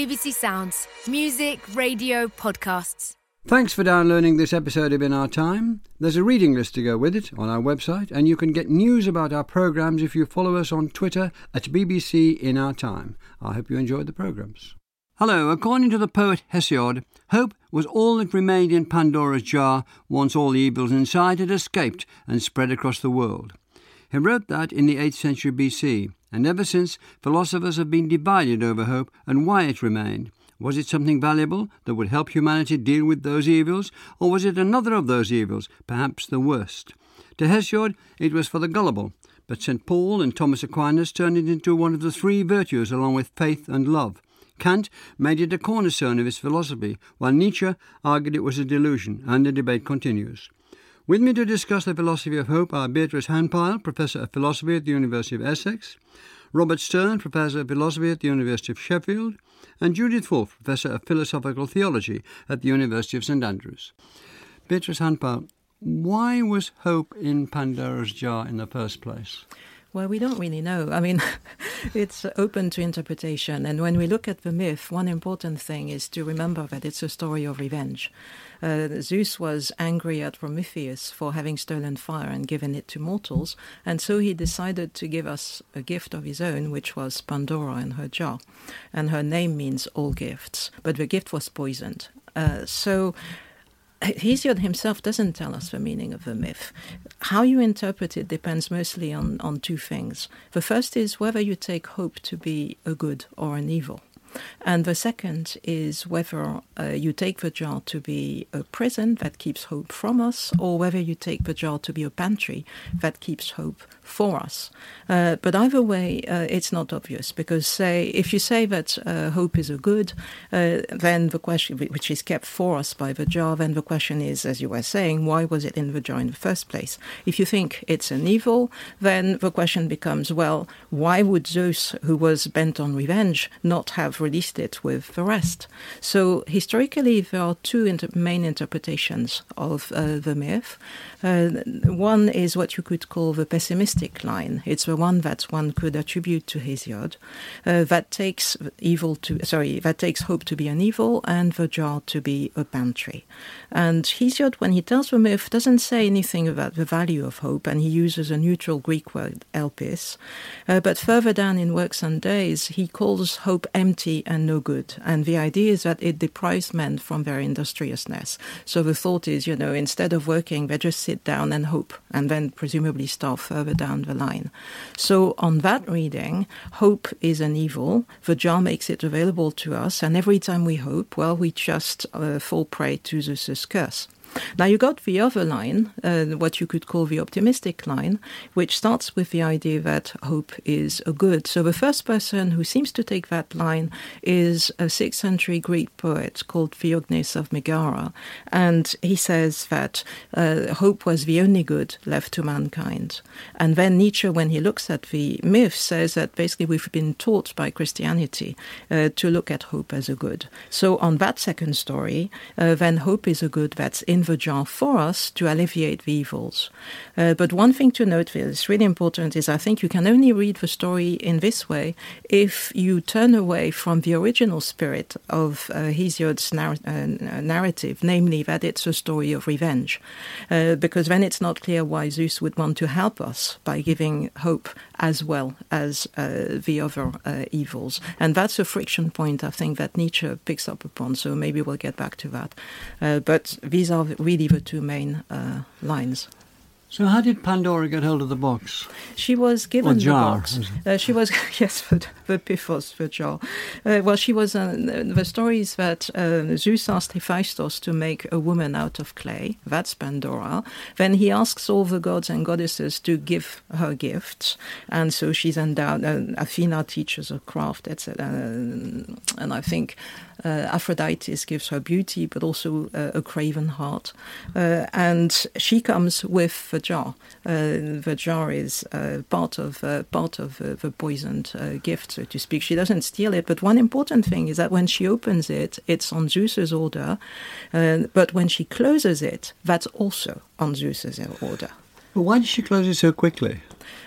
BBC Sounds. Music, radio, podcasts. Thanks for downloading this episode of In Our Time. There's a reading list to go with it on our website, and you can get news about our programmes if you follow us on Twitter at BBC In Our Time. I hope you enjoyed the programmes. Hello, according to the poet Hesiod, hope was all that remained in Pandora's jar once all the evils inside had escaped and spread across the world. He wrote that in the 8th century BC, and ever since philosophers have been divided over hope and why it remained. Was it something valuable that would help humanity deal with those evils, or was it another of those evils, perhaps the worst? To Hesiod, it was for the gullible, but St. Paul and Thomas Aquinas turned it into one of the three virtues along with faith and love. Kant made it a cornerstone of his philosophy, while Nietzsche argued it was a delusion, and the debate continues. With me to discuss the philosophy of hope are Beatrice Han-Pile, Professor of Philosophy at the University of Essex, Robert Stern, Professor of Philosophy at the University of Sheffield, and Judith Wolfe, Professor of Philosophical Theology at the University of St Andrews. Beatrice Han-Pile, why was hope in Pandora's jar in the first place? Well, we don't really know. I mean, it's open to interpretation. And when we look at the myth, one important thing is to remember that it's a story of revenge. Uh, Zeus was angry at Prometheus for having stolen fire and given it to mortals, and so he decided to give us a gift of his own, which was Pandora in her jar. And her name means all gifts, but the gift was poisoned. Uh, so Hesiod himself doesn't tell us the meaning of the myth. How you interpret it depends mostly on, on two things. The first is whether you take hope to be a good or an evil. And the second is whether uh, you take the jar to be a prison that keeps hope from us, or whether you take the jar to be a pantry that keeps hope for us. Uh, but either way, uh, it's not obvious because, say, if you say that uh, hope is a good, uh, then the question, which is kept for us by the jar, then the question is, as you were saying, why was it in the jar in the first place? If you think it's an evil, then the question becomes, well, why would Zeus, who was bent on revenge, not have released it with the rest. So historically, there are two inter- main interpretations of uh, the myth. Uh, one is what you could call the pessimistic line. It's the one that one could attribute to Hesiod, uh, that takes evil to sorry, that takes hope to be an evil and the jar to be a pantry. And Hesiod, when he tells the myth, doesn't say anything about the value of hope, and he uses a neutral Greek word, elpis. Uh, but further down in Works and Days, he calls hope empty and no good. And the idea is that it deprives men from their industriousness. So the thought is, you know, instead of working, they just sit down and hope, and then presumably starve further down the line. So on that reading, hope is an evil. The jar makes it available to us, and every time we hope, well, we just uh, fall prey to Zeus's curse. Now you got the other line, uh, what you could call the optimistic line, which starts with the idea that hope is a good. So the first person who seems to take that line is a sixth century Greek poet called Theognis of Megara, and he says that uh, hope was the only good left to mankind. And then Nietzsche, when he looks at the myth, says that basically we've been taught by Christianity uh, to look at hope as a good. So on that second story, uh, then hope is a good that's in the jar for us to alleviate the evils. Uh, but one thing to note that is really important is I think you can only read the story in this way if you turn away from the original spirit of uh, Hesiod's narr- uh, narrative, namely that it's a story of revenge. Uh, because then it's not clear why Zeus would want to help us by giving hope as well as uh, the other uh, evils. And that's a friction point I think that Nietzsche picks up upon. So maybe we'll get back to that. but these are really the two main uh, lines. So how did Pandora get hold of the box? She was given or jar, the box. Uh, she was yes, the, the Pithos, the jar. Uh, well, she was. Uh, the story is that uh, Zeus asked Hephaestus to make a woman out of clay. That's Pandora. Then he asks all the gods and goddesses to give her gifts, and so she's endowed. Uh, Athena teaches her craft, etc. and I think Aphrodite gives her beauty, but also uh, a craven heart. Uh, and she comes with the jar. Uh, the jar is uh, part of uh, part of the poisoned gift, so to speak. She doesn't steal it, but one important thing is that when she opens it, it's on Zeus's order. but when she closes it, that's also on Zeus's order. But why did she close it so quickly?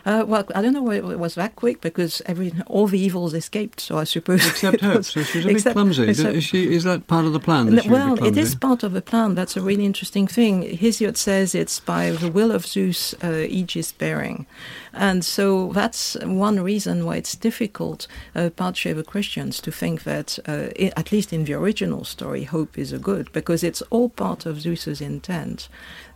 Uh, well, I don't know why it was that quick because every all the evils escaped. So I suppose except her. was, so she's a bit clumsy. Except, is, she, is that part of the plan? well, it is part of the plan. That's a really interesting thing. Hesiod says it's by the will of Zeus, uh, Aegis bearing, and so that's one reason why it's difficult, uh, for Christians, to think that uh, at least in the original story, hope is a good because it's all part of Zeus's intent.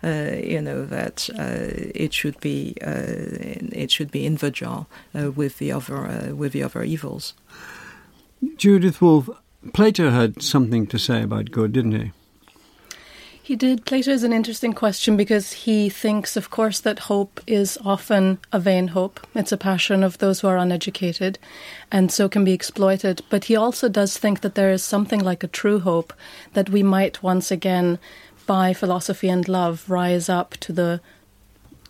Uh, you know that uh, it should be uh, it should be in the uh, jar with the other uh, with the other evils. Judith Wolfe, Plato had something to say about good, didn't he? He did. Plato is an interesting question because he thinks, of course, that hope is often a vain hope. It's a passion of those who are uneducated and so can be exploited. But he also does think that there is something like a true hope that we might once again by philosophy and love rise up to the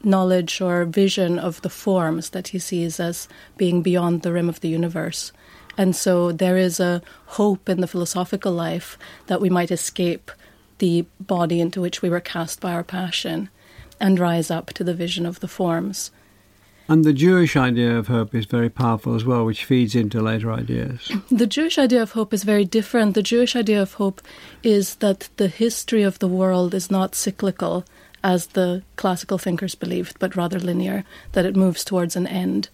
knowledge or vision of the forms that he sees as being beyond the rim of the universe. And so there is a hope in the philosophical life that we might escape the body into which we were cast by our passion and rise up to the vision of the forms. And the Jewish idea of hope is very powerful as well, which feeds into later ideas. The Jewish idea of hope is very different. The Jewish idea of hope is that the history of the world is not cyclical, as the classical thinkers believed, but rather linear, that it moves towards an end.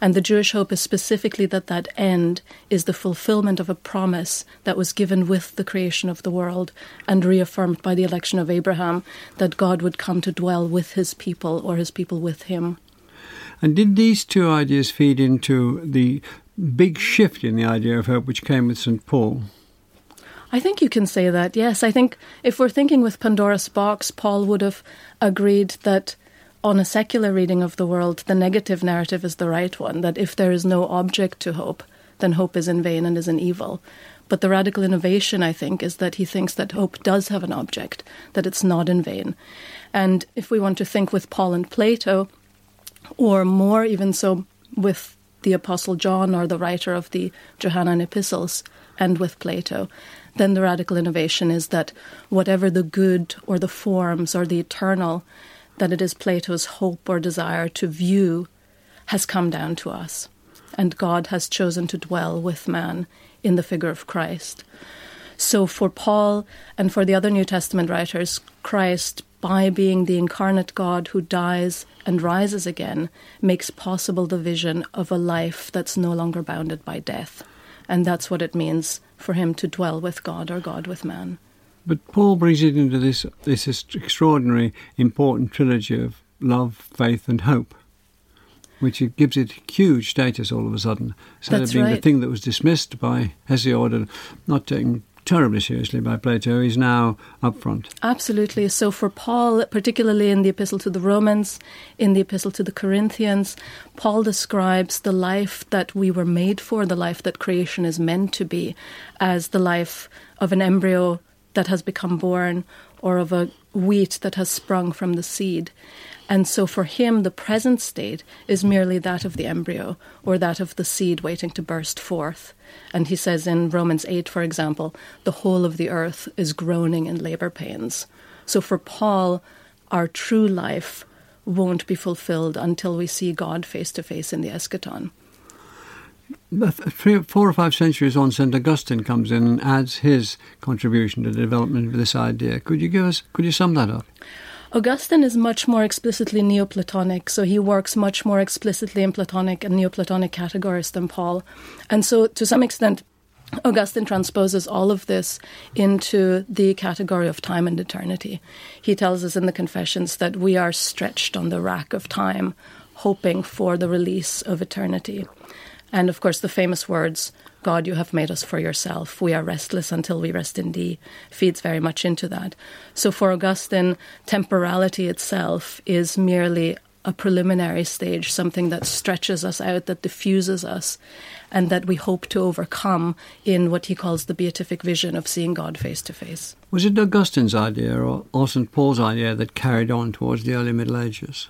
And the Jewish hope is specifically that that end is the fulfillment of a promise that was given with the creation of the world and reaffirmed by the election of Abraham that God would come to dwell with his people or his people with him. And did these two ideas feed into the big shift in the idea of hope which came with St. Paul? I think you can say that, yes. I think if we're thinking with Pandora's box, Paul would have agreed that on a secular reading of the world, the negative narrative is the right one, that if there is no object to hope, then hope is in vain and is an evil. But the radical innovation, I think, is that he thinks that hope does have an object, that it's not in vain. And if we want to think with Paul and Plato, or more even so with the Apostle John or the writer of the Johannine epistles and with Plato, then the radical innovation is that whatever the good or the forms or the eternal, that it is Plato's hope or desire to view has come down to us. And God has chosen to dwell with man in the figure of Christ. So for Paul and for the other New Testament writers, Christ by being the incarnate God who dies and rises again, makes possible the vision of a life that's no longer bounded by death. And that's what it means for him to dwell with God or God with man. But Paul brings it into this, this extraordinary, important trilogy of love, faith, and hope, which it gives it huge status all of a sudden. Instead That's of being right. the thing that was dismissed by Hesiod and not taken terribly seriously by Plato is now up front. Absolutely. So, for Paul, particularly in the Epistle to the Romans, in the Epistle to the Corinthians, Paul describes the life that we were made for, the life that creation is meant to be, as the life of an embryo that has become born or of a wheat that has sprung from the seed. And so for him, the present state is merely that of the embryo or that of the seed waiting to burst forth. And he says in Romans 8, for example, the whole of the earth is groaning in labor pains. So for Paul, our true life won't be fulfilled until we see God face to face in the eschaton. Four or five centuries on, St. Augustine comes in and adds his contribution to the development of this idea. Could you give us, could you sum that up? Augustine is much more explicitly Neoplatonic, so he works much more explicitly in Platonic and Neoplatonic categories than Paul. And so, to some extent, Augustine transposes all of this into the category of time and eternity. He tells us in the Confessions that we are stretched on the rack of time, hoping for the release of eternity. And of course, the famous words, God, you have made us for yourself. We are restless until we rest in thee, feeds very much into that. So for Augustine, temporality itself is merely a preliminary stage, something that stretches us out, that diffuses us, and that we hope to overcome in what he calls the beatific vision of seeing God face to face. Was it Augustine's idea or, or St. Paul's idea that carried on towards the early Middle Ages?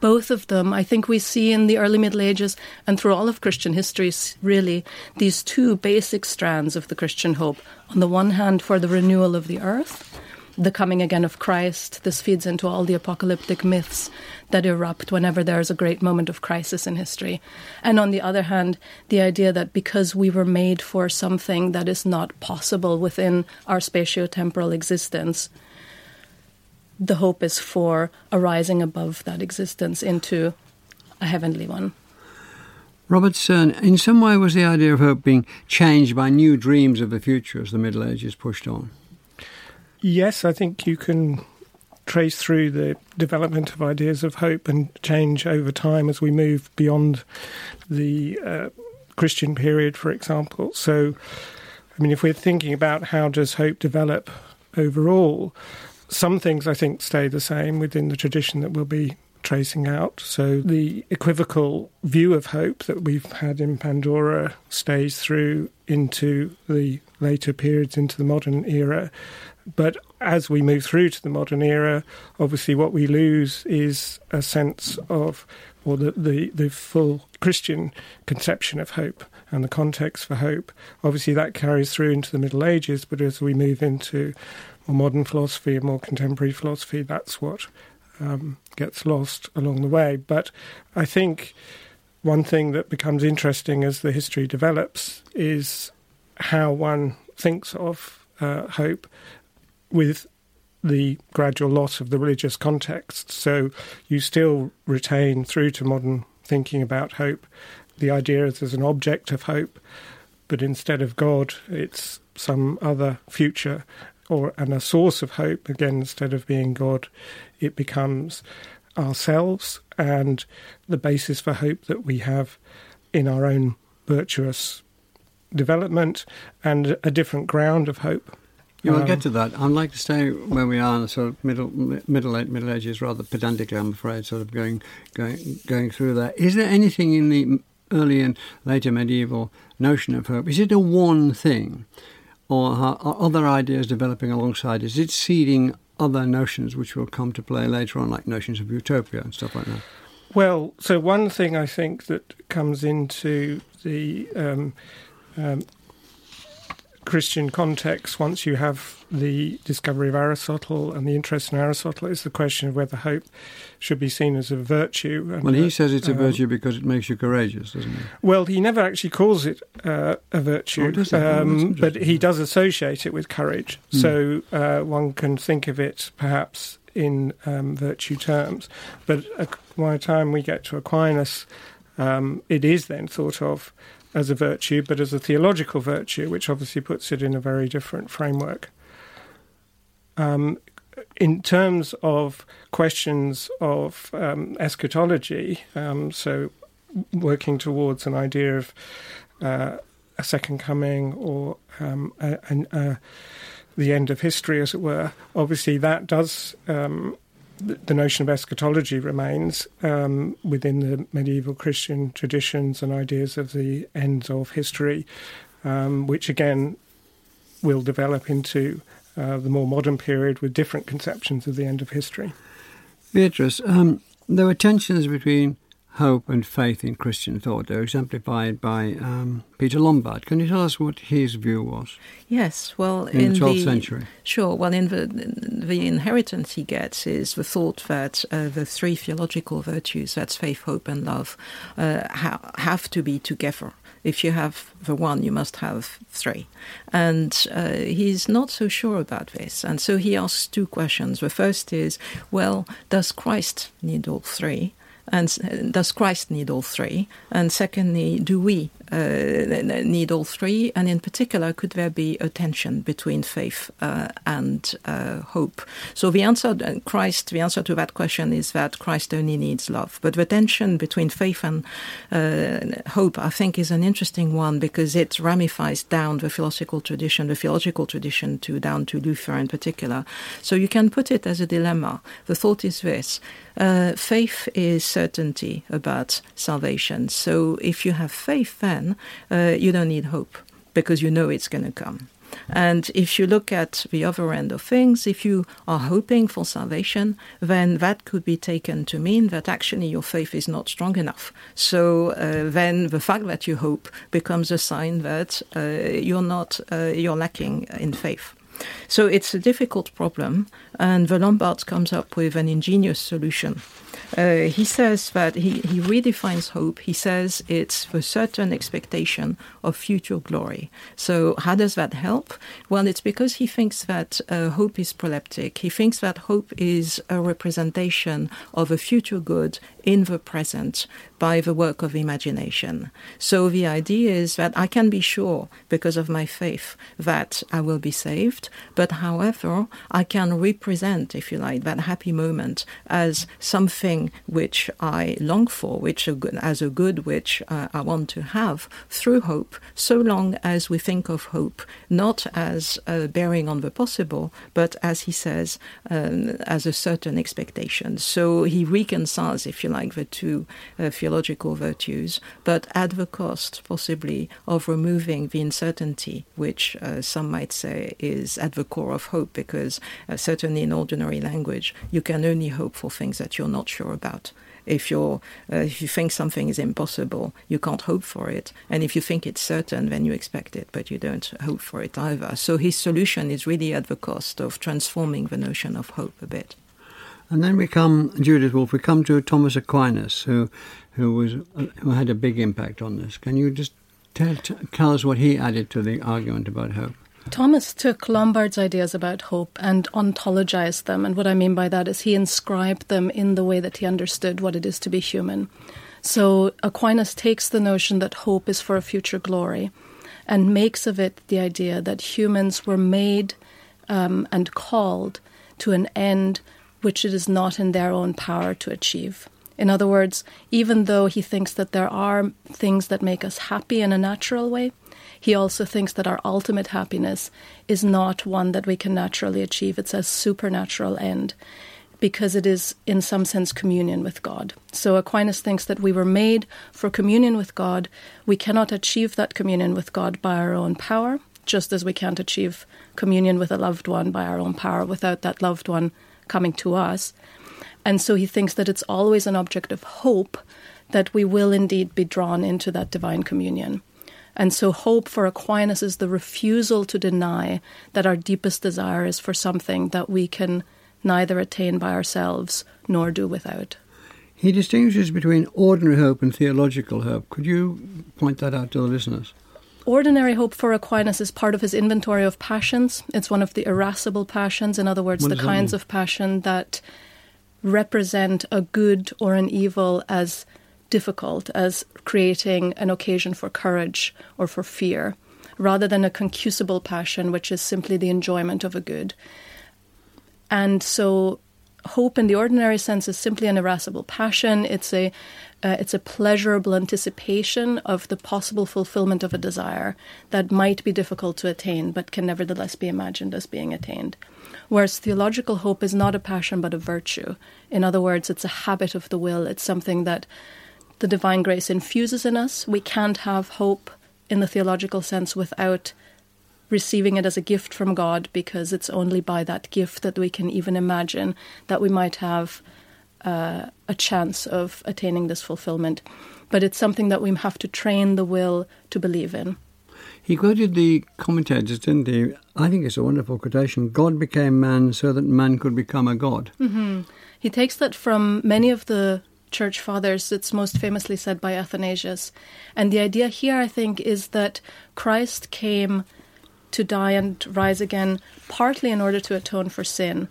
Both of them, I think we see in the early Middle Ages and through all of Christian history, really, these two basic strands of the Christian hope. On the one hand, for the renewal of the earth, the coming again of Christ. This feeds into all the apocalyptic myths that erupt whenever there is a great moment of crisis in history. And on the other hand, the idea that because we were made for something that is not possible within our spatio-temporal existence, the hope is for a rising above that existence into a heavenly one. Robert Stern, in some way, was the idea of hope being changed by new dreams of the future as the Middle Ages pushed on? Yes, I think you can trace through the development of ideas of hope and change over time as we move beyond the uh, Christian period, for example. So, I mean, if we're thinking about how does hope develop overall, some things I think stay the same within the tradition that we'll be tracing out. So the equivocal view of hope that we've had in Pandora stays through into the later periods, into the modern era. But as we move through to the modern era, obviously what we lose is a sense of, or the, the, the full Christian conception of hope and the context for hope. Obviously that carries through into the Middle Ages, but as we move into more modern philosophy more contemporary philosophy, that's what um, gets lost along the way. But I think one thing that becomes interesting as the history develops is how one thinks of uh, hope with the gradual loss of the religious context. So you still retain through to modern thinking about hope the idea as an object of hope, but instead of God, it's some other future or and a source of hope. Again, instead of being God, it becomes ourselves and the basis for hope that we have in our own virtuous development and a different ground of hope. You will um, get to that. I'd like to stay where we are in the sort of middle middle middle ages, rather pedantically, I'm afraid, sort of going going going through that. Is there anything in the early and later medieval notion of hope? Is it a one thing, or other ideas developing alongside? Is it seeding other notions which will come to play later on, like notions of utopia and stuff like that? Well, so one thing I think that comes into the um, um, Christian context, once you have the discovery of Aristotle and the interest in Aristotle, is the question of whether hope should be seen as a virtue. And, well, he uh, says it's a um, virtue because it makes you courageous, doesn't he? Well, he never actually calls it uh, a virtue, oh, um, but he does associate it with courage. Mm. So uh, one can think of it perhaps in um, virtue terms. But uh, by the time we get to Aquinas, um, it is then thought of as a virtue, but as a theological virtue, which obviously puts it in a very different framework. Um, in terms of questions of um, eschatology, um, so working towards an idea of uh, a second coming or um, a, a, a, the end of history, as it were, obviously that does um, the notion of eschatology remains um, within the medieval Christian traditions and ideas of the ends of history, um, which again will develop into uh, the more modern period with different conceptions of the end of history. Beatrice, um, there were tensions between hope and faith in Christian thought. They're exemplified by um, Peter Lombard. Can you tell us what his view was? Yes, well, in, in the 12th the, century. Sure. Well, in the the inheritance he gets is the thought that uh, the three theological virtues, that's faith, hope, and love, uh, ha- have to be together if you have the one, you must have three. And uh, he's not so sure about this. And so he asks two questions. The first is, well, does Christ need all three? And does Christ need all three? And secondly, do we need all three? And in particular, could there be a tension between faith uh, and uh, hope? So the answer, uh, Christ, the answer to that question is that Christ only needs love. But the tension between faith and uh, hope, I think, is an interesting one because it ramifies down the philosophical tradition, the theological tradition, to down to Luther in particular. So you can put it as a dilemma. The thought is this: uh, faith is certainty about salvation. So if you have faith, then uh, you don't need hope because you know it's going to come. And if you look at the other end of things, if you are hoping for salvation, then that could be taken to mean that actually your faith is not strong enough. So uh, then the fact that you hope becomes a sign that uh, you're not uh, you're lacking in faith. So it's a difficult problem, and the Lombards comes up with an ingenious solution. Uh, he says that he, he redefines hope. He says it's the certain expectation of future glory. So, how does that help? Well, it's because he thinks that uh, hope is proleptic. He thinks that hope is a representation of a future good in the present by the work of imagination. So the idea is that I can be sure, because of my faith, that I will be saved, but however, I can represent, if you like, that happy moment as something which I long for, which as a good which uh, I want to have through hope, so long as we think of hope not as uh, bearing on the possible, but as he says, um, as a certain expectation. So he reconciles, if you like, the two uh, theological virtues, but at the cost, possibly, of removing the uncertainty, which uh, some might say is at the core of hope, because uh, certainly in ordinary language, you can only hope for things that you're not sure about. If you're uh, if you think something is impossible you can't hope for it and if you think it's certain then you expect it but you don't hope for it either. So his solution is really at the cost of transforming the notion of hope a bit. And then we come, Judith Wolfe, we come to Thomas Aquinas, who, who was, who had a big impact on this. Can you just tell, tell us what he added to the argument about hope? Thomas took Lombard's ideas about hope and ontologized them. And what I mean by that is he inscribed them in the way that he understood what it is to be human. So Aquinas takes the notion that hope is for a future glory and makes of it the idea that humans were made um, and called to an end which it is not in their own power to achieve. In other words, even though he thinks that there are things that make us happy in a natural way, he also thinks that our ultimate happiness is not one that we can naturally achieve. It's a supernatural end because it is, in some sense, communion with God. So Aquinas thinks that we were made for communion with God. We cannot achieve that communion with God by our own power, just as we can't achieve communion with a loved one by our own power without that loved one coming to us. And so he thinks that it's always an object of hope that we will indeed be drawn into that divine communion. And so, hope for Aquinas is the refusal to deny that our deepest desire is for something that we can neither attain by ourselves nor do without. He distinguishes between ordinary hope and theological hope. Could you point that out to the listeners? Ordinary hope for Aquinas is part of his inventory of passions. It's one of the irascible passions, in other words, what the kinds of passion that represent a good or an evil as difficult, as creating an occasion for courage or for fear, rather than a concupiscible passion, which is simply the enjoyment of a good. And so hope in the ordinary sense is simply an irascible passion. It's a uh, it's a pleasurable anticipation of the possible fulfillment of a desire that might be difficult to attain, but can nevertheless be imagined as being attained. Whereas theological hope is not a passion but a virtue. In other words, it's a habit of the will. It's something that the divine grace infuses in us. We can't have hope in the theological sense without receiving it as a gift from God because it's only by that gift that we can even imagine that we might have uh, a chance of attaining this fulfillment. But it's something that we have to train the will to believe in. He quoted the commentators, didn't he? I think it's a wonderful quotation. God became man so that man could become a god. Mm-hmm. He takes that from many of the church fathers. It's most famously said by Athanasius. And the idea here, I think, is that Christ came to die and rise again, partly in order to atone for sin,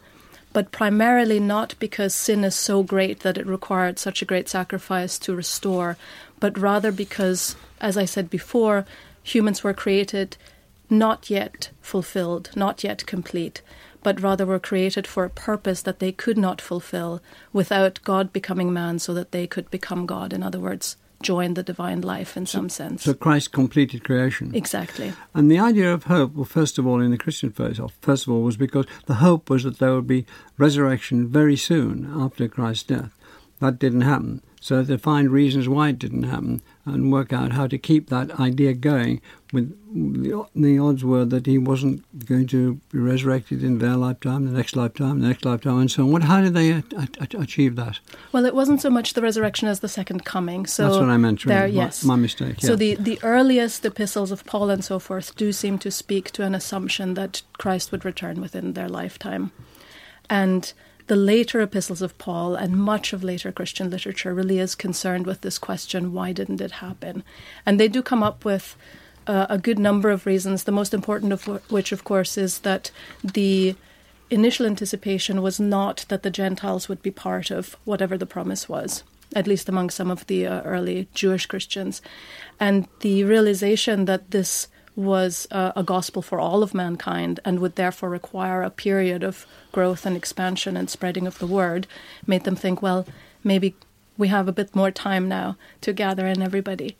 but primarily not because sin is so great that it required such a great sacrifice to restore, but rather because, as I said before, humans were created not yet fulfilled, not yet complete, but rather were created for a purpose that they could not fulfill without God becoming man so that they could become God. In other words, join the divine life in so, some sense. So Christ completed creation. Exactly. And the idea of hope, well, first of all, in the Christian faith, first of all, was because the hope was that there would be resurrection very soon after Christ's death. That didn't happen. So they find reasons why it didn't happen. And work out how to keep that idea going. With the, the odds were that he wasn't going to be resurrected in their lifetime, the next lifetime, the next lifetime, and so on. What? How did they a- a- achieve that? Well, it wasn't so much the resurrection as the second coming. So That's what I meant. Really. There, yes. my, mistake. So the, the earliest epistles of Paul and so forth do seem to speak to an assumption that Christ would return within their lifetime. And the later epistles of Paul and much of later Christian literature really is concerned with this question why didn't it happen? And they do come up with uh, a good number of reasons, the most important of which, of course, is that the initial anticipation was not that the Gentiles would be part of whatever the promise was, at least among some of the uh, early Jewish Christians. And the realization that this was uh, a gospel for all of mankind and would therefore require a period of growth and expansion and spreading of the word made them think, well, maybe we have a bit more time now to gather in everybody.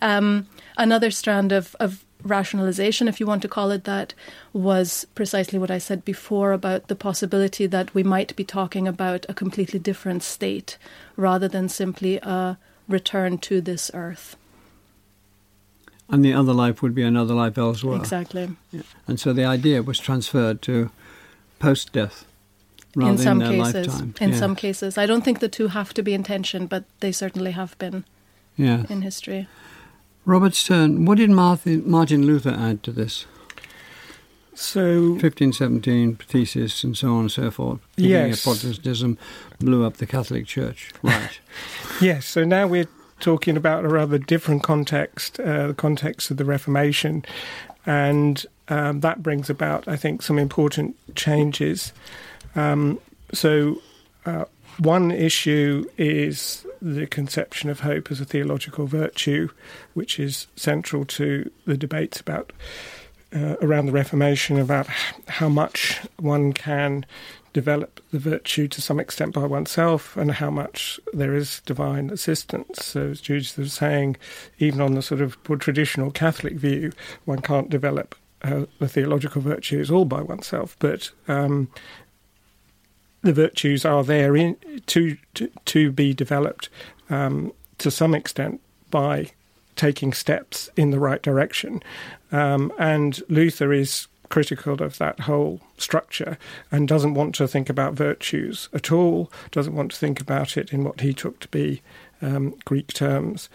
Um, another strand of, of rationalization, if you want to call it that, was precisely what I said before about the possibility that we might be talking about a completely different state rather than simply a return to this earth. And the other life would be another life elsewhere. Exactly. And so the idea was transferred to post death rather in some their cases. lifetime. In yeah. some cases. I don't think the two have to be in tension, but they certainly have been Yeah. in history. Robert Stern, what did Martin, Martin Luther add to this? So 1517 thesis and so on and so forth. Thinking Yes. Protestantism blew up the Catholic Church. Right. Yes, so now we're talking about a rather different context, uh, the context of the Reformation, and um, that brings about, I think, some important changes. Um, so, uh, one issue is the conception of hope as a theological virtue, which is central to the debates about uh, around the Reformation about how much one can develop the virtue to some extent by oneself and how much there is divine assistance. So, as Jude was saying, even on the sort of more traditional Catholic view, one can't develop uh, the theological virtues all by oneself, but um, the virtues are there in, to, to to be developed um, to some extent by taking steps in the right direction. Um, and Luther is critical of that whole structure and doesn't want to think about virtues at all, doesn't want to think about it in what he took to be um, Greek terms.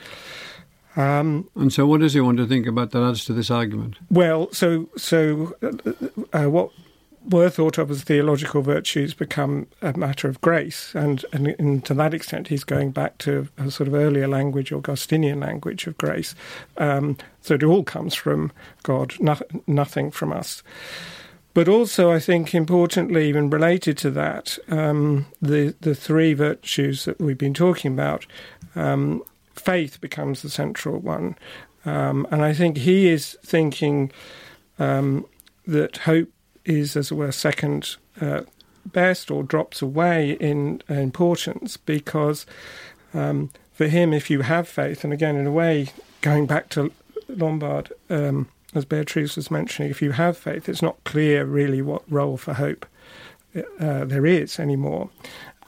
Um, and so what does he want to think about that adds to this argument? well, so so uh, uh, what were thought of as theological virtues become a matter of grace, and, and, and to that extent, he's going back to a sort of earlier language, Augustinian language of grace. Um, so it all comes from God, no, nothing from us. But also, I think importantly, even related to that, um, the the three virtues that we've been talking about, um, faith becomes the central one, um, and I think he is thinking um, that hope is, as it were, second uh, best or drops away in uh, importance because um, for him, if you have faith, and again, in a way, going back to Lombard, um, as Beatrice was mentioning, if you have faith, it's not clear really what role for hope uh, there is anymore.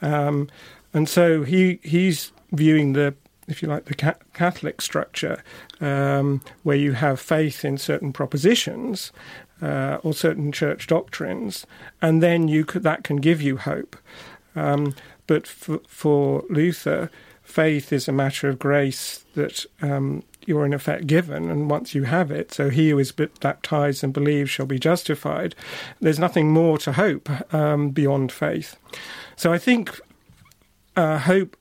Um, and so he he's viewing the if you like, the ca- Catholic structure, um, where you have faith in certain propositions uh, or certain church doctrines, and then you could, that can give you hope. Um, but for, for Luther, faith is a matter of grace that um, you're in effect given, and once you have it, so he who is baptized and believes shall be justified. There's nothing more to hope um, beyond faith. So I think uh, hope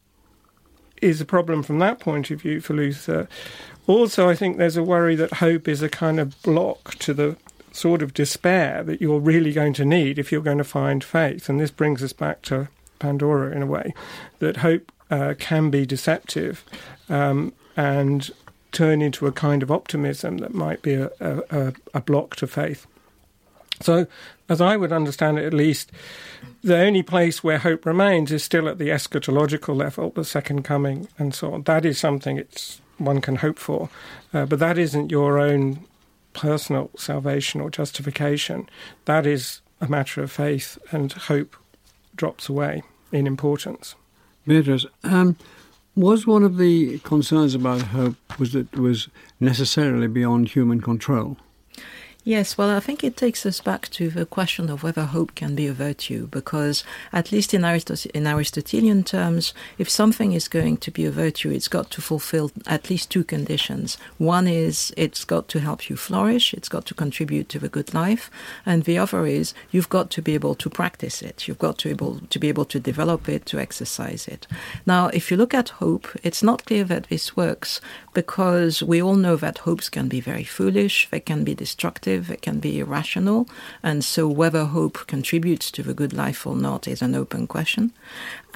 is a problem from that point of view for Luther. Also, I think there's a worry that hope is a kind of block to the sort of despair that you're really going to need if you're going to find faith. And this brings us back to Pandora in a way, that hope uh, can be deceptive um, and turn into a kind of optimism that might be a, a, a block to faith. So, as I would understand it, at least, the only place where hope remains is still at the eschatological level, the second coming, and so on. That is something it's one can hope for, uh, but that isn't your own personal salvation or justification. That is a matter of faith, and hope drops away in importance. Beatrice, um, Was one of the concerns about hope was that it was necessarily beyond human control? Yes, well, I think it takes us back to the question of whether hope can be a virtue, because at least in, Aristot- in Aristotelian terms, if something is going to be a virtue, it's got to fulfill at least two conditions. One is it's got to help you flourish, it's got to contribute to the good life, and the other is you've got to be able to practice it, you've got to able to be able to develop it, to exercise it. Now, if you look at hope, it's not clear that this works because we all know that hopes can be very foolish, they can be destructive, they can be irrational, and so whether hope contributes to the good life or not is an open question.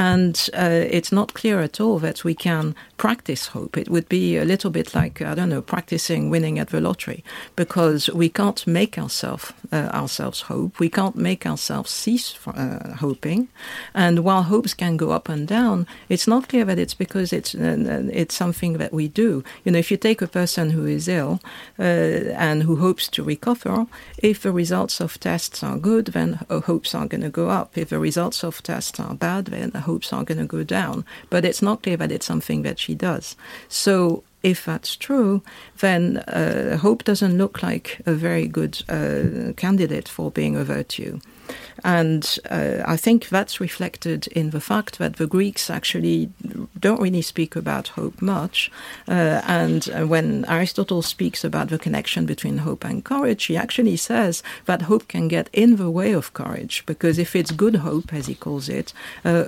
And uh, it's not clear at all that we can practice hope. It would be a little bit like, I don't know, practicing winning at the lottery, because we can't make ourselves uh, ourselves hope. We can't make ourselves cease uh, hoping. And while hopes can go up and down, it's not clear that it's because it's, uh, it's something that we do. You know, if you take a person who is ill uh, and who hopes to recover, if the results of tests are good, then hopes are going to go up. If the results of tests are bad, then the hopes are going to go down. But it's not clear that it's something that she does. So if that's true, then uh, hope doesn't look like a very good uh, candidate for being a virtue. And uh, I think that's reflected in the fact that the Greeks actually don't really speak about hope much. Uh, and uh, when Aristotle speaks about the connection between hope and courage, he actually says that hope can get in the way of courage, because if it's good hope, as he calls it, uh,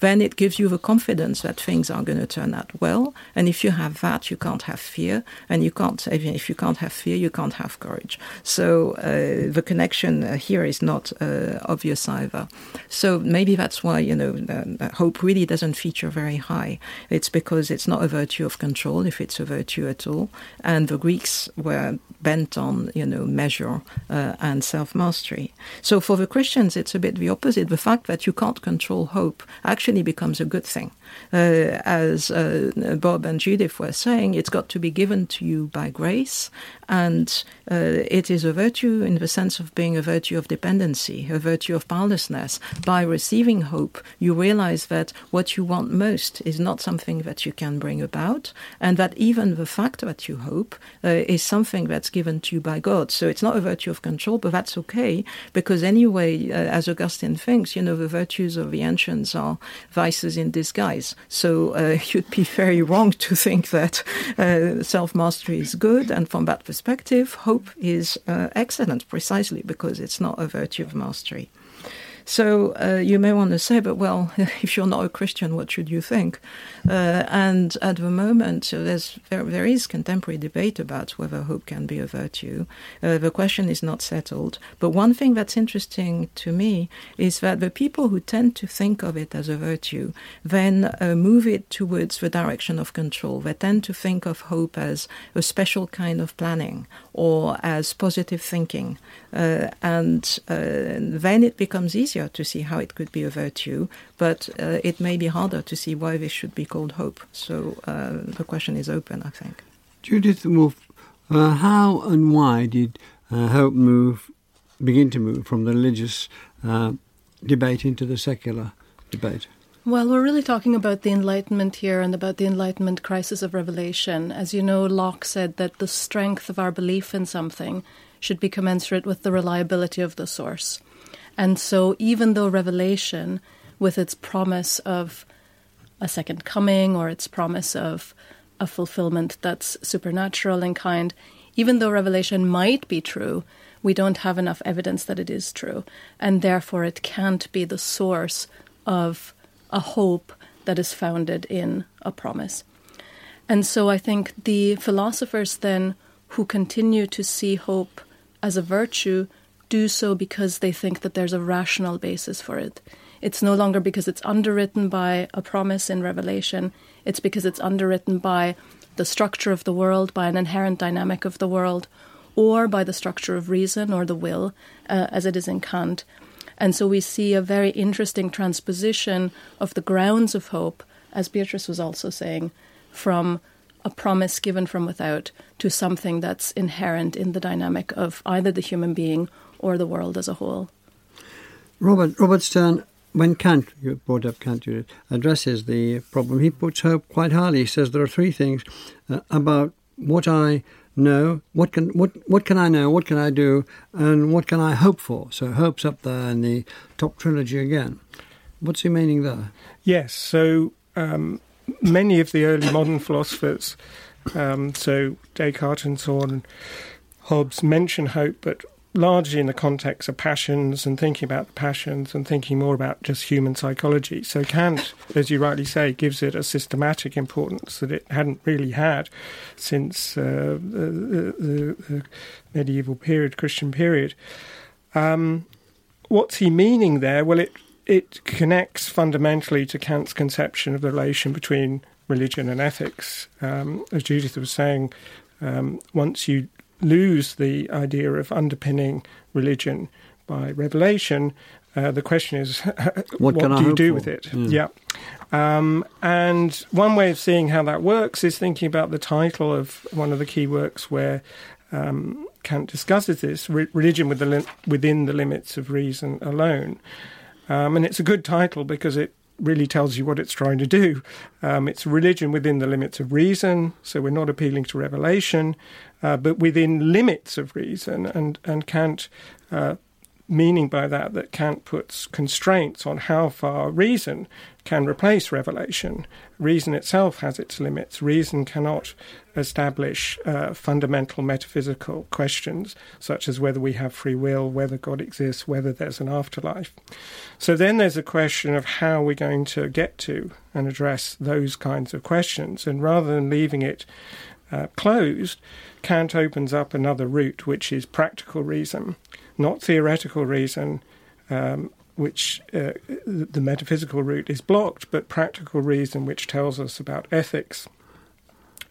then it gives you the confidence that things are going to turn out well. And if you have that, you can't have fear. And you can't, if you can't have fear, you can't have courage. So uh, the connection uh, here is not uh, obvious either. So maybe that's why you know hope really doesn't feature very high. It's because it's not a virtue of control, if it's a virtue at all. And the Greeks were bent on you know measure uh, and self mastery. So for the Christians, it's a bit the opposite. The fact that you can't control hope actually becomes a good thing. Uh, as uh, Bob and Judith were saying, it's got to be given to you by grace, and uh, it is a virtue in the sense of being a virtue of dependency, a virtue of powerlessness. By receiving hope, you realize that what you want most is not something that you can bring about, and that even the fact that you hope uh, is something that's given to you by God. So it's not a virtue of control, but that's okay, because anyway, uh, as Augustine thinks, you know, the virtues of the ancients are vices in disguise. So uh, you'd be very wrong to think that uh, self mastery is good, and from that perspective, hope is uh, excellent precisely because it's not a virtue of mastery. So uh, you may want to say, but well, if you're not a Christian, what should you think? Uh, and at the moment, there's there, there is contemporary debate about whether hope can be a virtue. Uh, the question is not settled. But one thing that's interesting to me is that the people who tend to think of it as a virtue then uh, move it towards the direction of control. They tend to think of hope as a special kind of planning or as positive thinking. Uh, and uh, then it becomes easier to see how it could be a virtue, but uh, it may be harder to see why this should be called hope. So uh, the question is open, I think. Judith Wolfe, uh, how and why did uh, hope move, begin to move from the religious debate into the secular debate? Well, we're really talking about the Enlightenment here and about the Enlightenment crisis of revelation. As you know, Locke said that the strength of our belief in something should be commensurate with the reliability of the source. And so, even though Revelation, with its promise of a second coming or its promise of a fulfillment that's supernatural in kind, even though Revelation might be true, we don't have enough evidence that it is true. And therefore, it can't be the source of a hope that is founded in a promise. And so I think the philosophers then who continue to see hope as a virtue do so because they think that there's a rational basis for it. It's no longer because it's underwritten by a promise in Revelation, it's because it's underwritten by the structure of the world, by an inherent dynamic of the world, or by the structure of reason or the will, uh, as it is in Kant. And so we see a very interesting transposition of the grounds of hope, as Beatrice was also saying, from a promise given from without to something that's inherent in the dynamic of either the human being or the world as a whole. Robert, Robert Stern, when Kant, you brought up Kant, addresses the problem, he puts hope quite highly. He says there are three things uh, about what I know, what can what what can I know, what can I do, and what can I hope for. So hope's up there in the top trilogy again. What's he meaning there? Yes, so um, many of the early modern philosophers, um, so Descartes and so on, Hobbes mention hope, but largely in the context of passions and thinking about the passions and thinking more about just human psychology. So Kant, as you rightly say, gives it a systematic importance that it hadn't really had since uh, the, the, the, medieval period, Christian period. Um, what's he meaning there? Well, it it connects fundamentally to Kant's conception of the relation between religion and ethics. Um, as Judith was saying, um, once you lose the idea of underpinning religion by revelation, uh, the question is, what, what do you do for? with it? Yeah. yeah. Um, and one way of seeing how that works is thinking about the title of one of the key works where um, Kant discusses this re- religion with the li- within the limits of reason alone. Um, and it's a good title because it really tells you what it's trying to do. Um, it's religion within the limits of reason, so we're not appealing to revelation, uh, but within limits of reason. And, and Kant, uh, meaning by that that Kant puts constraints on how far reason can replace revelation. Reason itself has its limits. Reason cannot establish uh, fundamental metaphysical questions, such as whether we have free will, whether God exists, whether there's an afterlife. So then there's a question of how we're going to get to and address those kinds of questions. And rather than leaving it uh, closed, Kant opens up another route, which is practical reason, not theoretical reason. Um, which uh, the metaphysical route is blocked, but practical reason, which tells us about ethics.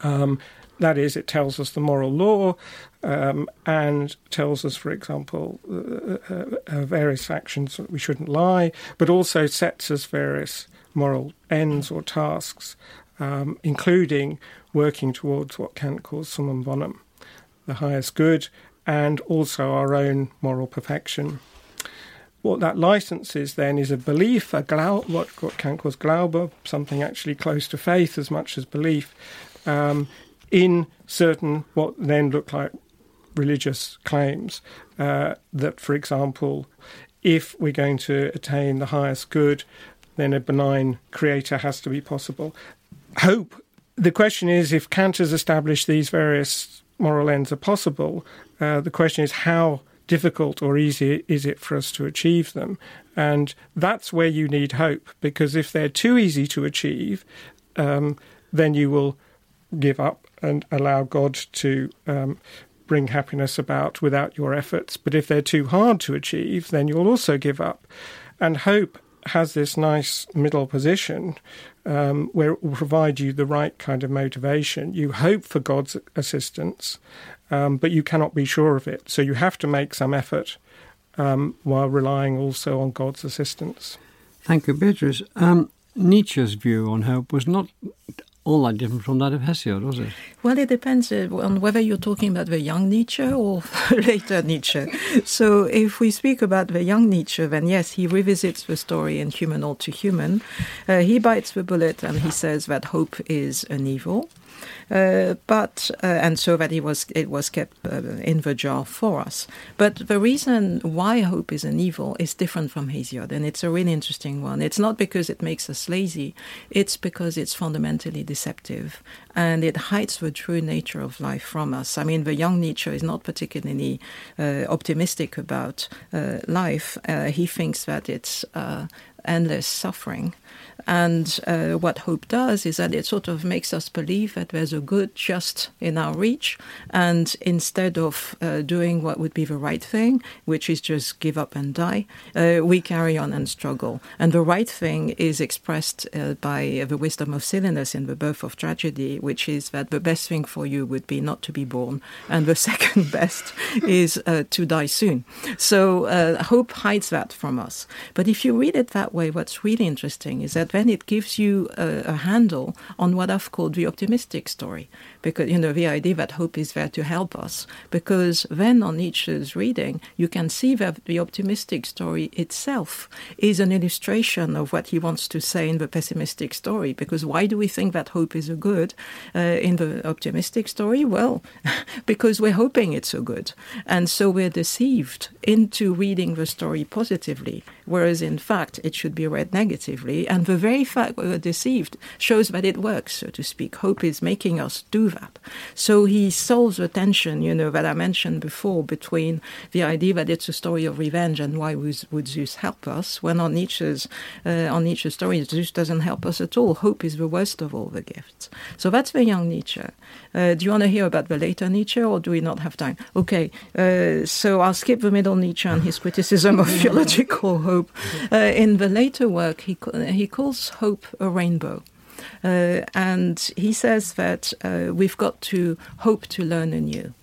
Um, that is, it tells us the moral law um, and tells us, for example, uh, uh, uh, various actions that we shouldn't lie, but also sets us various moral ends or tasks, um, including working towards what Kant calls summum bonum, the highest good, and also our own moral perfection. What that licenses then is a belief, a glau- what, Kant calls Glaube, something actually close to faith as much as belief, um, in certain what then look like religious claims. Uh, that, for example, if we're going to attain the highest good, then a benign creator has to be possible. Hope. The question is if Kant has established these various moral ends are possible, uh, the question is how difficult or easy is it for us to achieve them? And that's where you need hope, because if they're too easy to achieve, um, then you will give up and allow God to um, bring happiness about without your efforts. But if they're too hard to achieve, then you'll also give up. And hope has this nice middle position um, where it will provide you the right kind of motivation. You hope for God's assistance, um, but you cannot be sure of it. So you have to make some effort um, while relying also on God's assistance. Thank you, Beatrice. Um, Nietzsche's view on hope was not all that different from that of Hesiod, was it? Well, it depends uh, on whether you're talking about the young Nietzsche or later Nietzsche. So, if we speak about the young Nietzsche, then yes, he revisits the story in Human All Too Human. Uh, he bites the bullet and he says that hope is an evil. Uh, but uh, and so that it was it was kept uh, in the jar for us. But the reason why hope is an evil is different from Hesiod, and it's a really interesting one. It's not because it makes us lazy; it's because it's fundamentally deceptive and it hides the true nature of life from us. I mean, the young Nietzsche is not particularly uh, optimistic about uh, life. Uh, he thinks that it's endless suffering. And uh, what hope does is that it sort of makes us believe that there's a good just in our reach. And instead of uh, doing what would be the right thing, which is just give up and die, uh, we carry on and struggle. And the right thing is expressed uh, by the wisdom of Silenus in The Birth of Tragedy, which is that the best thing for you would be not to be born. And the second best is uh, to die soon. So uh, hope hides that from us. But if you read it that way, what's really interesting is that then it gives you a, a handle on what I've called the optimistic story, because you know the idea that hope is there to help us. Because then on Nietzsche's reading, you can see that the optimistic story itself is an illustration of what he wants to say in the pessimistic story. Because why do we think that hope is a good uh, in the optimistic story? Well, because we're hoping it's a good, and so we're deceived into reading the story positively, whereas in fact it should be read negatively. And the very fact we're deceived shows that it works, so to speak. Hope is making us do that. So he solves the tension, you know, that I mentioned before between the idea that it's a story of revenge and why would Zeus help us, when on Nietzsche's uh, on Nietzsche's story, Zeus doesn't help us at all. Hope is the worst of all the gifts. So that's the young Nietzsche. Uh, do you want to hear about the later Nietzsche, or do we not have time? Okay, uh, so I'll skip the middle Nietzsche and his criticism of theological hope. Uh, in the later work, he he calls hope a rainbow. Uh, and he says that uh, we've got to hope to learn anew.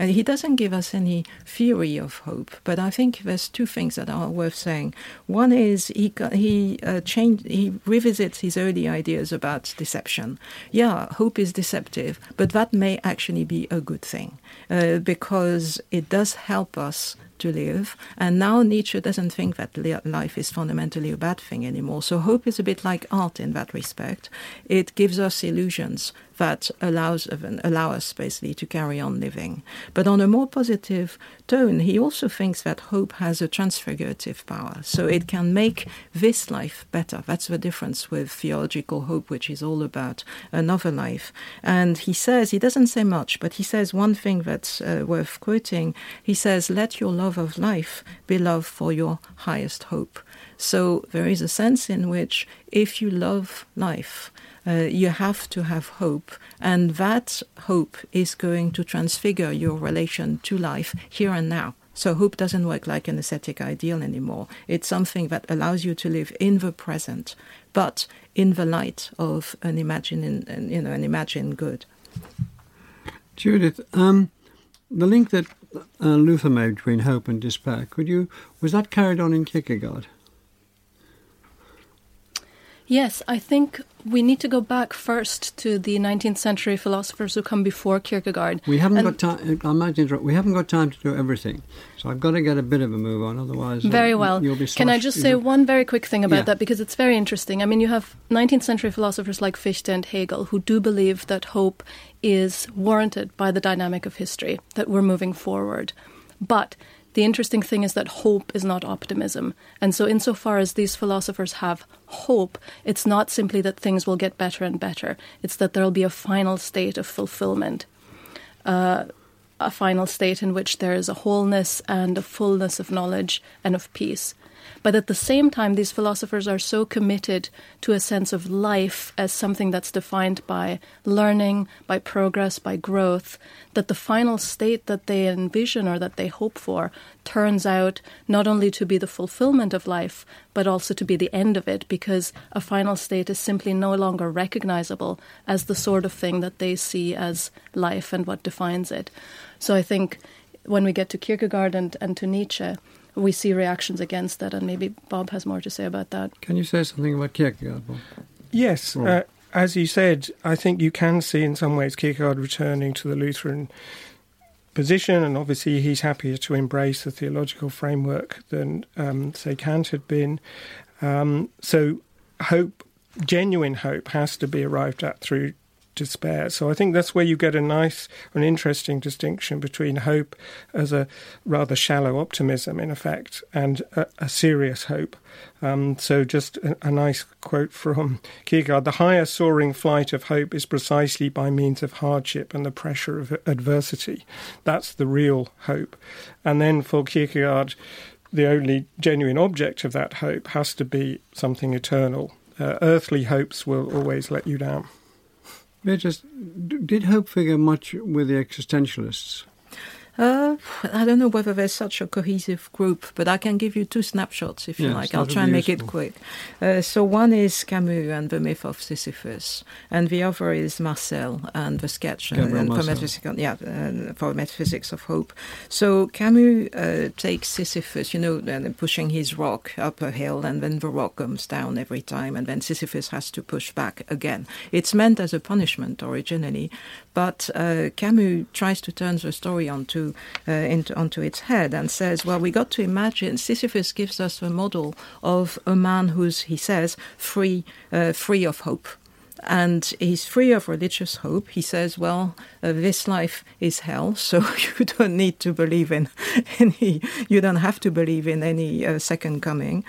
And he doesn't give us any theory of hope, but I think there's two things that are worth saying. One is he he uh, changed he revisits his early ideas about deception. Yeah, hope is deceptive, but that may actually be a good thing uh, because it does help us to live. And now Nietzsche doesn't think that life is fundamentally a bad thing anymore. So hope is a bit like art in that respect. It gives us illusions that allows allow us basically to carry on living. But on a more positive tone, he also thinks that hope has a transfigurative power, so it can make this life better. That's the difference with theological hope, which is all about another life. And he says he doesn't say much, but he says one thing that's uh, worth quoting. He says, "Let your love of life be love for your highest hope." So there is a sense in which, if you love life, uh, you have to have hope, and that hope is going to transfigure your relation to life here and now. So hope doesn't work like an ascetic ideal anymore. It's something that allows you to live in the present, but in the light of an imagined, you know, an imagined good. Judith, um, the link that uh, Luther made between hope and despair, could you was that carried on in Kierkegaard? Yes, I think we need to go back first to the 19th century philosophers who come before Kierkegaard. We haven't and got time. I might interrupt. We haven't got time to do everything, so I've got to get a bit of a move on. Otherwise, uh, very well. You'll be Can I just say one very quick thing about yeah. that because it's very interesting. I mean, you have 19th century philosophers like Fichte and Hegel who do believe that hope is warranted by the dynamic of history, that we're moving forward, but the interesting thing is that hope is not optimism. And so, insofar as these philosophers have hope, it's not simply that things will get better and better, it's that there'll be a final state of fulfillment. Uh, a final state in which there is a wholeness and a fullness of knowledge and of peace. But at the same time, these philosophers are so committed to a sense of life as something that's defined by learning, by progress, by growth, that the final state that they envision or that they hope for turns out not only to be the fulfillment of life, but also to be the end of it, because a final state is simply no longer recognizable as the sort of thing that they see as life and what defines it. So I think when we get to Kierkegaard and, and to Nietzsche, we see reactions against that, and maybe Bob has more to say about that. Can you say something about Kierkegaard, Bob? Yes. Uh, as you said, I think you can see in some ways Kierkegaard returning to the Lutheran position, and obviously he's happier to embrace the theological framework than, um, say, Kant had been. Um, so, hope, genuine hope, has to be arrived at through despair. So I think that's where you get a nice, an interesting distinction between hope as a rather shallow optimism, in effect, and a, a serious hope. Um, so just a, a, nice quote from Kierkegaard: "The higher soaring flight of hope is precisely by means of hardship and the pressure of adversity. That's the real hope." And then for Kierkegaard. The only genuine object of that hope has to be something eternal. Uh, earthly hopes will always let you down. Just did hope figure much with the existentialists? Uh, I don't know whether there's such a cohesive group, but I can give you two snapshots if you like. I'll try and make it quick. Uh, so one is Camus and the myth of Sisyphus, and the other is Marcel and the sketch uh, Gabriel and for metaphysical, yeah, uh, for metaphysics of hope. So Camus uh, takes Sisyphus, you know, and pushing his rock up a hill, and then the rock comes down every time, and then Sisyphus has to push back again. It's meant as a punishment originally, but uh, Camus tries to turn the story onto uh, into, onto its head and says, "Well, we got to imagine Sisyphus gives us a model of a man who's, he says, free, uh, free of hope." And he's free of religious hope. He says, "Well, uh, this life is hell, so you don't need to believe in any. You don't have to believe in any uh, second coming."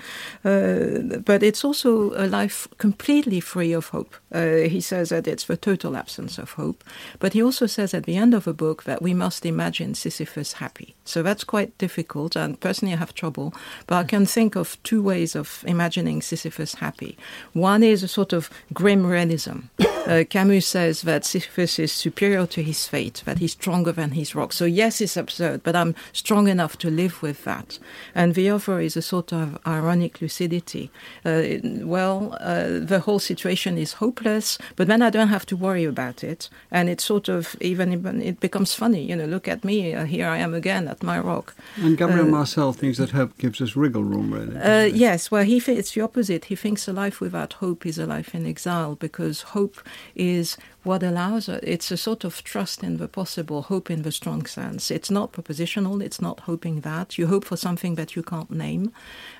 Uh, but it's also a life completely free of hope. Uh, he says that it's the total absence of hope. But he also says at the end of the book that we must imagine Sisyphus happy. So that's quite difficult, and personally I have trouble. But I can think of two ways of imagining Sisyphus happy. One is a sort of grim realism. Uh, Camus says that Sisyphus is superior to his fate, that he's stronger than his rock. So yes, it's absurd, but I'm strong enough to live with that. And the other is a sort of ironic lucidity. Uh, well, uh, the whole situation is hopeless, but then I don't have to worry about it. And it's sort of even, it becomes funny. You know, look at me, uh, here I am again at my rock. And Gabriel Uh, Marcel thinks that hope gives us wriggle room, really. Uh, yes, well, he th- it's the opposite. He thinks a life without hope is a life in exile because hope is what allows us. It's a sort of trust in the possible, hope in the strong sense. It's not propositional. It's not hoping that you hope for something that you can't name,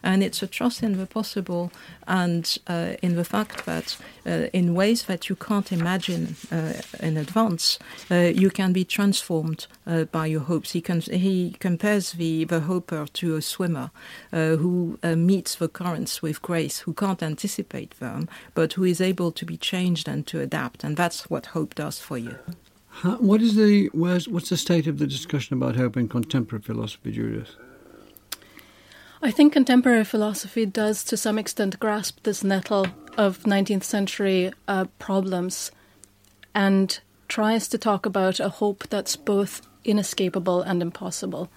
and it's a trust in the possible and uh, in the fact that uh, in ways that you can't imagine uh, in advance, uh, you can be transformed uh, by your hopes. He he compares the the hoper to a swimmer uh, who meets the currents with grace, who can't anticipate them, but who is able to be changed and to adapt, and that's what hope does for you. How, what is the where's, what's the state of the discussion about hope in contemporary philosophy, Judith? I think contemporary philosophy does, to some extent, grasp this nettle of 19th century uh, problems and tries to talk about a hope that's both inescapable and impossible.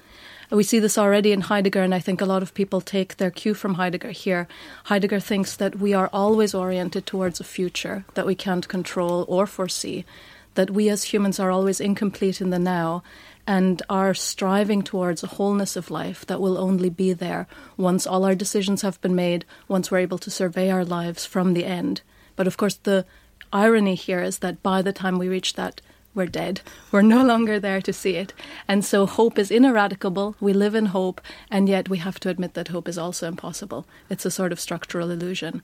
We see this already in Heidegger, and I think a lot of people take their cue from Heidegger here. Heidegger thinks that we are always oriented towards a future that we can't control or foresee, that we as humans are always incomplete in the now, and are striving towards a wholeness of life that will only be there once all our decisions have been made, once we're able to survey our lives from the end. But of course, the irony here is that by the time we reach that, we're dead. We're no longer there to see it. And so hope is ineradicable. We live in hope, and yet we have to admit that hope is also impossible. It's a sort of structural illusion.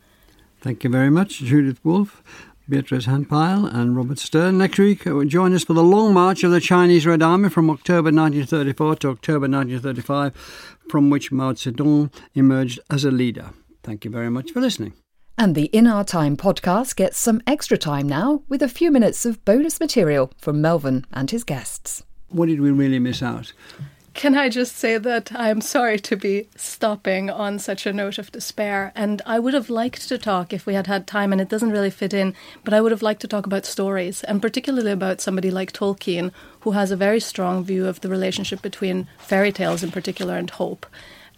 Thank you very much, Judith Wolfe, Beatrice Han-Pile, and Robert Stern. Next week, uh, join us for the Long March of the Chinese Red Army from October 1934 to October 1935, from which Mao Zedong emerged as a leader. Thank you very much for listening. And the In Our Time podcast gets some extra time now with a few minutes of bonus material from Melvyn and his guests. What did we really miss out? Can I just say that I'm sorry to be stopping on such a note of despair? And I would have liked to talk if we had had time, and it doesn't really fit in, but I would have liked to talk about stories, and particularly about somebody like Tolkien, who has a very strong view of the relationship between fairy tales in particular and hope.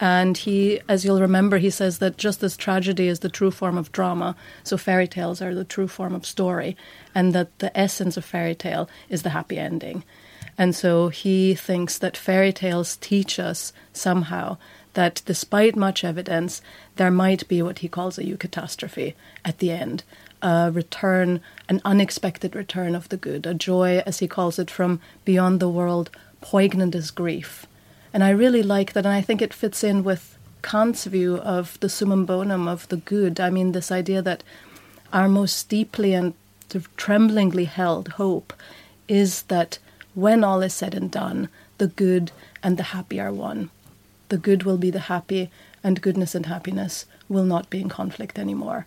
And he, as you'll remember, he says that just as tragedy is the true form of drama, so fairy tales are the true form of story, and that the essence of fairy tale is the happy ending. And so he thinks that fairy tales teach us somehow that despite much evidence, there might be what he calls a eucatastrophe at the end, a return, an unexpected return of the good, a joy, as he calls it, from beyond the world, poignant as grief. And I really like that, and I think it fits in with Kant's view of the summum bonum of the good. I mean, this idea that our most deeply and tremblingly held hope is that when all is said and done, the good and the happy are one. The good will be the happy, and goodness and happiness will not be in conflict anymore.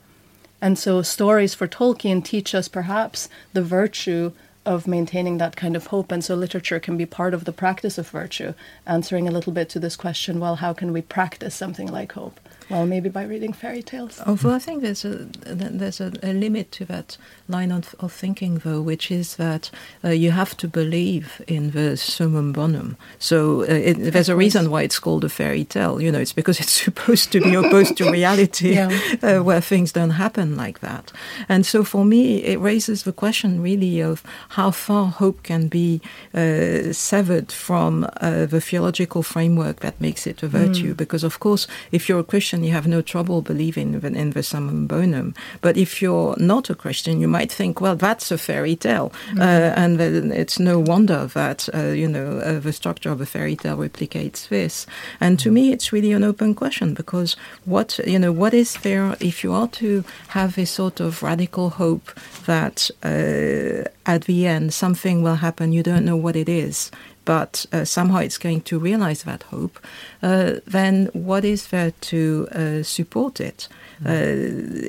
And so, stories for Tolkien teach us perhaps the virtue of maintaining that kind of hope. And so, literature can be part of the practice of virtue, answering a little bit to this question well, how can we practice something like hope? Well, maybe by reading fairy tales. Although I think there's a there's a, a limit to that line of, of, thinking, though, which is that uh, you have to believe in the summum bonum. So uh, it, there's a reason why it's called a fairy tale. You know, it's because it's supposed to be opposed to reality, yeah. uh, where things don't happen like that. And so for me, it raises the question really of how far hope can be uh, severed from uh, the theological framework that makes it a virtue. Mm. Because of course, if you're a Christian, you have no trouble believing in, in the summum bonum. But if you're not a Christian, you might think, well, that's a fairy tale, mm-hmm. uh, and it's no wonder that uh, you know uh, the structure of a fairy tale replicates this. And to me, it's really an open question because what you know, what is there if you are to have a sort of radical hope that uh, at the end something will happen, you don't know what it is but uh, somehow it's going to realize that hope, uh, then what is there to uh, support it? Uh,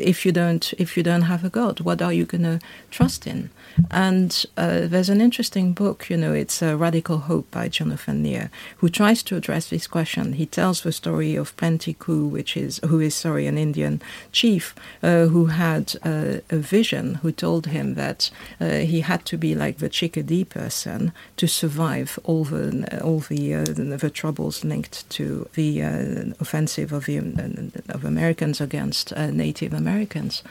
if you don't, if you don't have a God, what are you going to trust in? And uh, there's an interesting book, you know, it's uh, Radical Hope by Jonathan Lear, who tries to address this question. He tells the story of Plenty Coups, which is who is sorry an Indian chief uh, who had uh, a vision, who told him that uh, he had to be like the Chickadee person to survive all the all the uh, the troubles linked to the offensive of the of Americans against Native Americans,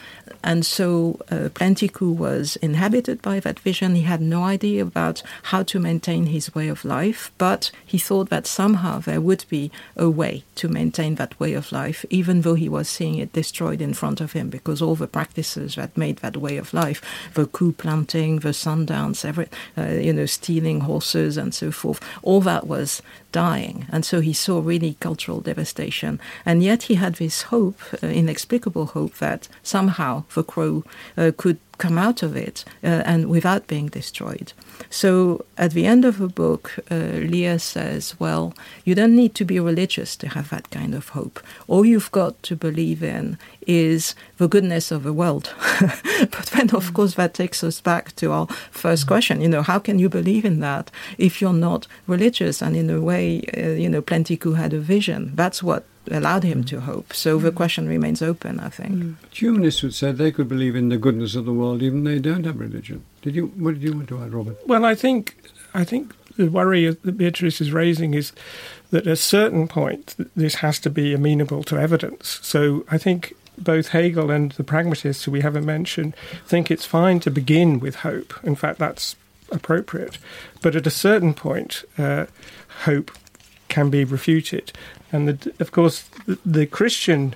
and so Plenty Coups was inhabited by that vision. He had no idea about how to maintain his way of life, but he thought that somehow there would be a way to maintain that way of life, even though he was seeing it destroyed in front of him, because all the practices that made that way of life, the coup planting, the sundowns, every, uh, you know, stealing horses and so forth, all that was dying. And so he saw really cultural devastation. And yet he had this hope, uh, inexplicable hope, that somehow the crow uh, could come out of it uh, and without being destroyed. So at the end of the book, uh, Lear says, Well, you don't need to be religious to have that kind of hope. All you've got to believe in is the goodness of the world. but then, of course, that takes us back to our first question. You know, how can you believe in that if you're not religious? And in a way, uh, you know, Plenty Coups had a vision. That's what allowed him to hope. So the question remains open, I think. Mm. Humanists would say they could believe in the goodness of the world even they don't have religion. Did you? What did you want to add, Robert? Well, I think I think the worry that Beatrice is raising is that at a certain point this has to be amenable to evidence. So I think both Hegel and the pragmatists who we haven't mentioned think it's fine to begin with hope. In fact, that's appropriate. But at a certain point, uh, hope can be refuted. And the, of course, the, the, Christian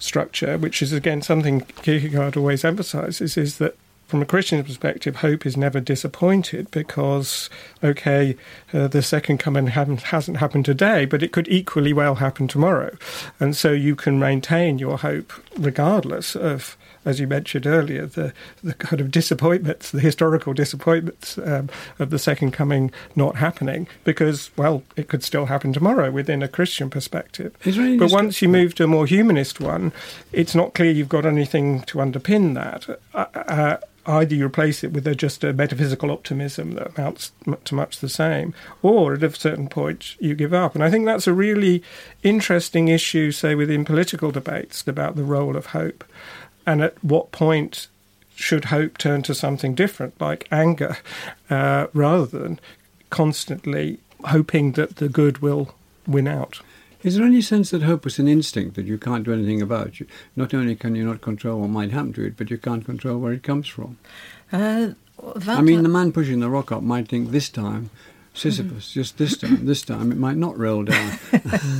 structure, which is again something Kierkegaard always emphasizes, is that from a Christian perspective, hope is never disappointed because, okay, uh, the second coming hasn't happened today, but it could equally well happen tomorrow. And so you can maintain your hope regardless of, as you mentioned earlier, the, the kind of disappointments, the historical disappointments um, of the second coming not happening, because, well, it could still happen tomorrow within a Christian perspective. But once you move to a more humanist one, it's not clear you've got anything to underpin that. Uh, uh, either you replace it with a, just a metaphysical optimism that amounts to much the same, or at a certain point you give up. And I think that's a really interesting issue, say, within political debates about the role of hope. And at what point should hope turn to something different, like anger, uh, rather than constantly hoping that the good will win out? Is there any sense that hope is an instinct that you can't do anything about? You, not only can you not control what might happen to it, but you can't control where it comes from. Uh, I mean, the man pushing the rock up might think this time, Sisyphus, just this time, this time it might not roll down.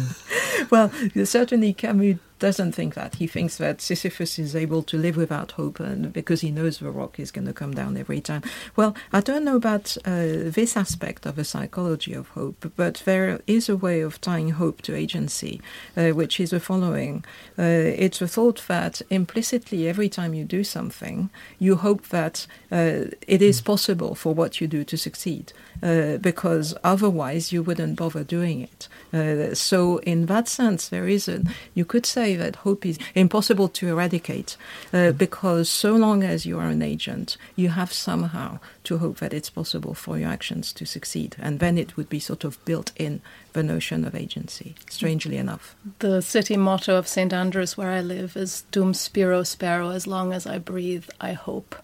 well, certainly Camus doesn't think that. He thinks that Sisyphus is able to live without hope and because he knows the rock is going to come down every time. Well, I don't know about uh, this aspect of the psychology of hope, but there is a way of tying hope to agency, uh, which is the following. Uh, it's a thought that implicitly, every time you do something, you hope that uh, it is possible for what you do to succeed, uh, because otherwise you wouldn't bother doing it. Uh, so, in that sense, there is a, you could say, say that hope is impossible to eradicate uh, because so long as you are an agent, you have somehow to hope that it's possible for your actions to succeed. And then it would be sort of built in the notion of agency, strangely enough. The city motto of St. Andrews, where I live, is Dum Spiro Spero, as long as I breathe, I hope.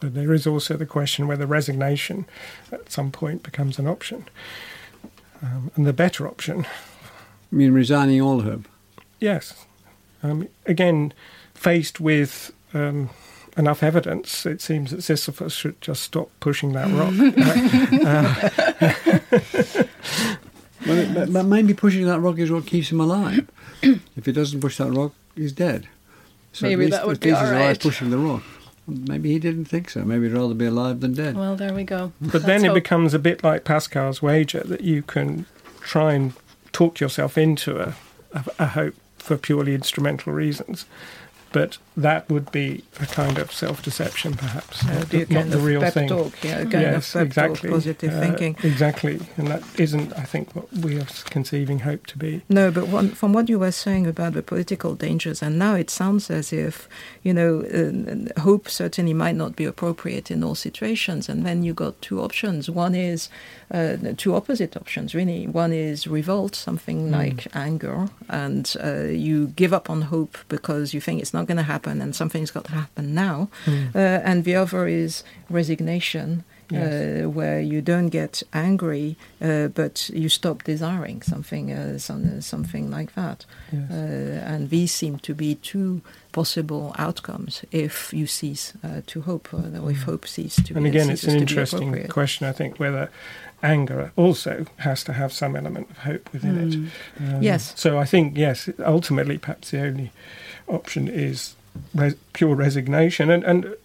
But there is also the question whether resignation at some point becomes an option. Um, and the better option. You mean resigning all hope? Yes. Um, again, faced with um, enough evidence, it seems that Sisyphus should just stop pushing that rock. well, but, but, maybe pushing that rock is what keeps him alive. if he doesn't push that rock, he's dead. So maybe least, that would be all right. pushing the rock. Maybe he didn't think so. Maybe he'd rather be alive than dead. Well, there we go. But then it hope. becomes a bit like Pascal's wager that you can try and talk yourself into a, a, a hope for purely instrumental reasons but that would be a kind of self-deception, perhaps, uh, not, not the real thing. Talk, yeah, yes, exactly. Talk, positive uh, thinking, exactly, and that isn't, I think, what we are conceiving hope to be. No, but one, from what you were saying about the political dangers, and now it sounds as if you know, uh, hope certainly might not be appropriate in all situations, and then you got two options. One is uh, two opposite options, really. One is revolt, something mm. like anger, and uh, you give up on hope because you think it's not going to happen and something's got to happen now. Mm. Uh, and the other is resignation. Yes. Uh, where you don't get angry, uh, but you stop desiring something, uh, some, something like that. Yes. Uh, and these seem to be two possible outcomes if you cease uh, to hope, or if mm. hope ceases to. And again, it's an interesting question. I think whether anger also has to have some element of hope within mm. it. Um, yes. So I think yes, ultimately, perhaps the only option is res- pure resignation. And, and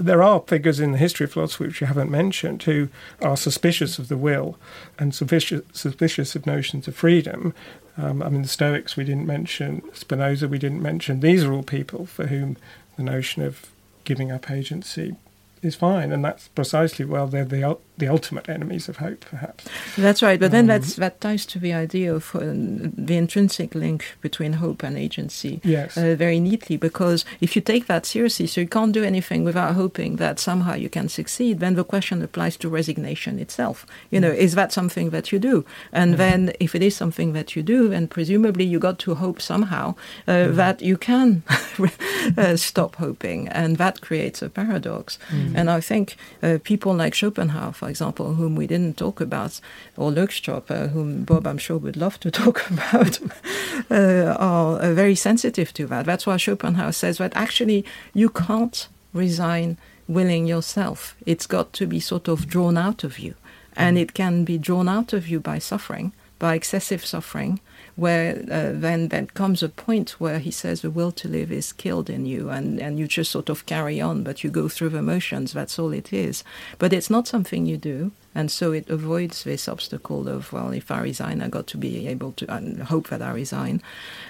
there are figures in the history of philosophy which you haven't mentioned who are suspicious of the will and suspicious, suspicious of notions of freedom. Um, I mean, the Stoics we didn't mention, Spinoza we didn't mention. These are all people for whom the notion of giving up agency is fine, and that's precisely well they're the the ultimate enemies of hope, perhaps. That's right, but then um, that's that ties to the idea of uh, the intrinsic link between hope and agency. Yes, uh, very neatly, because if you take that seriously, so you can't do anything without hoping that somehow you can succeed. Then the question applies to resignation itself. You know, is that something that you do? And then, if it is something that you do, then presumably you got to hope somehow uh, mm. that you can uh, stop hoping, and that creates a paradox. Mm. Mm. And I think uh, people like Schopenhauer, for example, whom we didn't talk about, or Løgstrup, uh, whom Bob, I'm sure, would love to talk about, uh, are uh, very sensitive to that. That's why Schopenhauer says that actually you can't resign willing yourself. It's got to be sort of drawn out of you. And mm. it can be drawn out of you by suffering, by excessive suffering, where uh, then then comes a point where he says the will to live is killed in you and, and you just sort of carry on, but you go through the motions, that's all it is. But it's not something you do. And so it avoids this obstacle of, well, if I resign, I got to be able to and hope that I resign.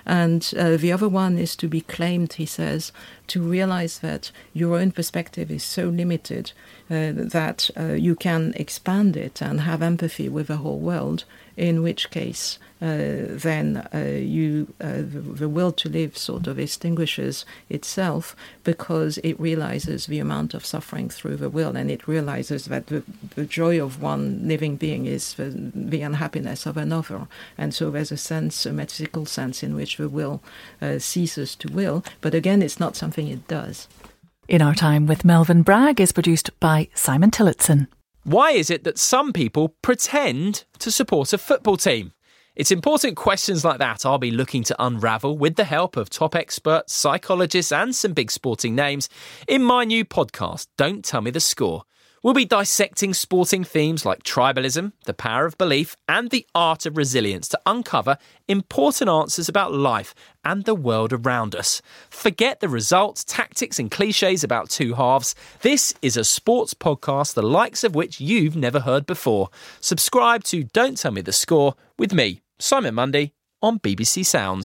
And uh, the other one is to be claimed, he says, to realize that your own perspective is so limited uh, that uh, you can expand it and have empathy with the whole world, in which case uh, then uh, you uh, the, the, will to live sort of extinguishes itself because it realizes the amount of suffering through the will and it realizes that the, the joy of one living being is the, the, unhappiness of another. And so there's a sense a metaphysical sense in which the will uh, ceases to will. But again it's not something it does. In our time with Melvyn bragg is produced by simon tillotson why is it that some people pretend to support a football team it's important questions like that I'll be looking to unravel with the help of top experts, psychologists, and some big sporting names in my new podcast, Don't Tell Me the Score. We'll be dissecting sporting themes like tribalism, the power of belief, and the art of resilience to uncover important answers about life and the world around us. Forget the results, tactics, and cliches about two halves. This is a sports podcast, the likes of which you've never heard before. Subscribe to Don't Tell Me the Score with me, Simon Mundy, on BBC Sounds.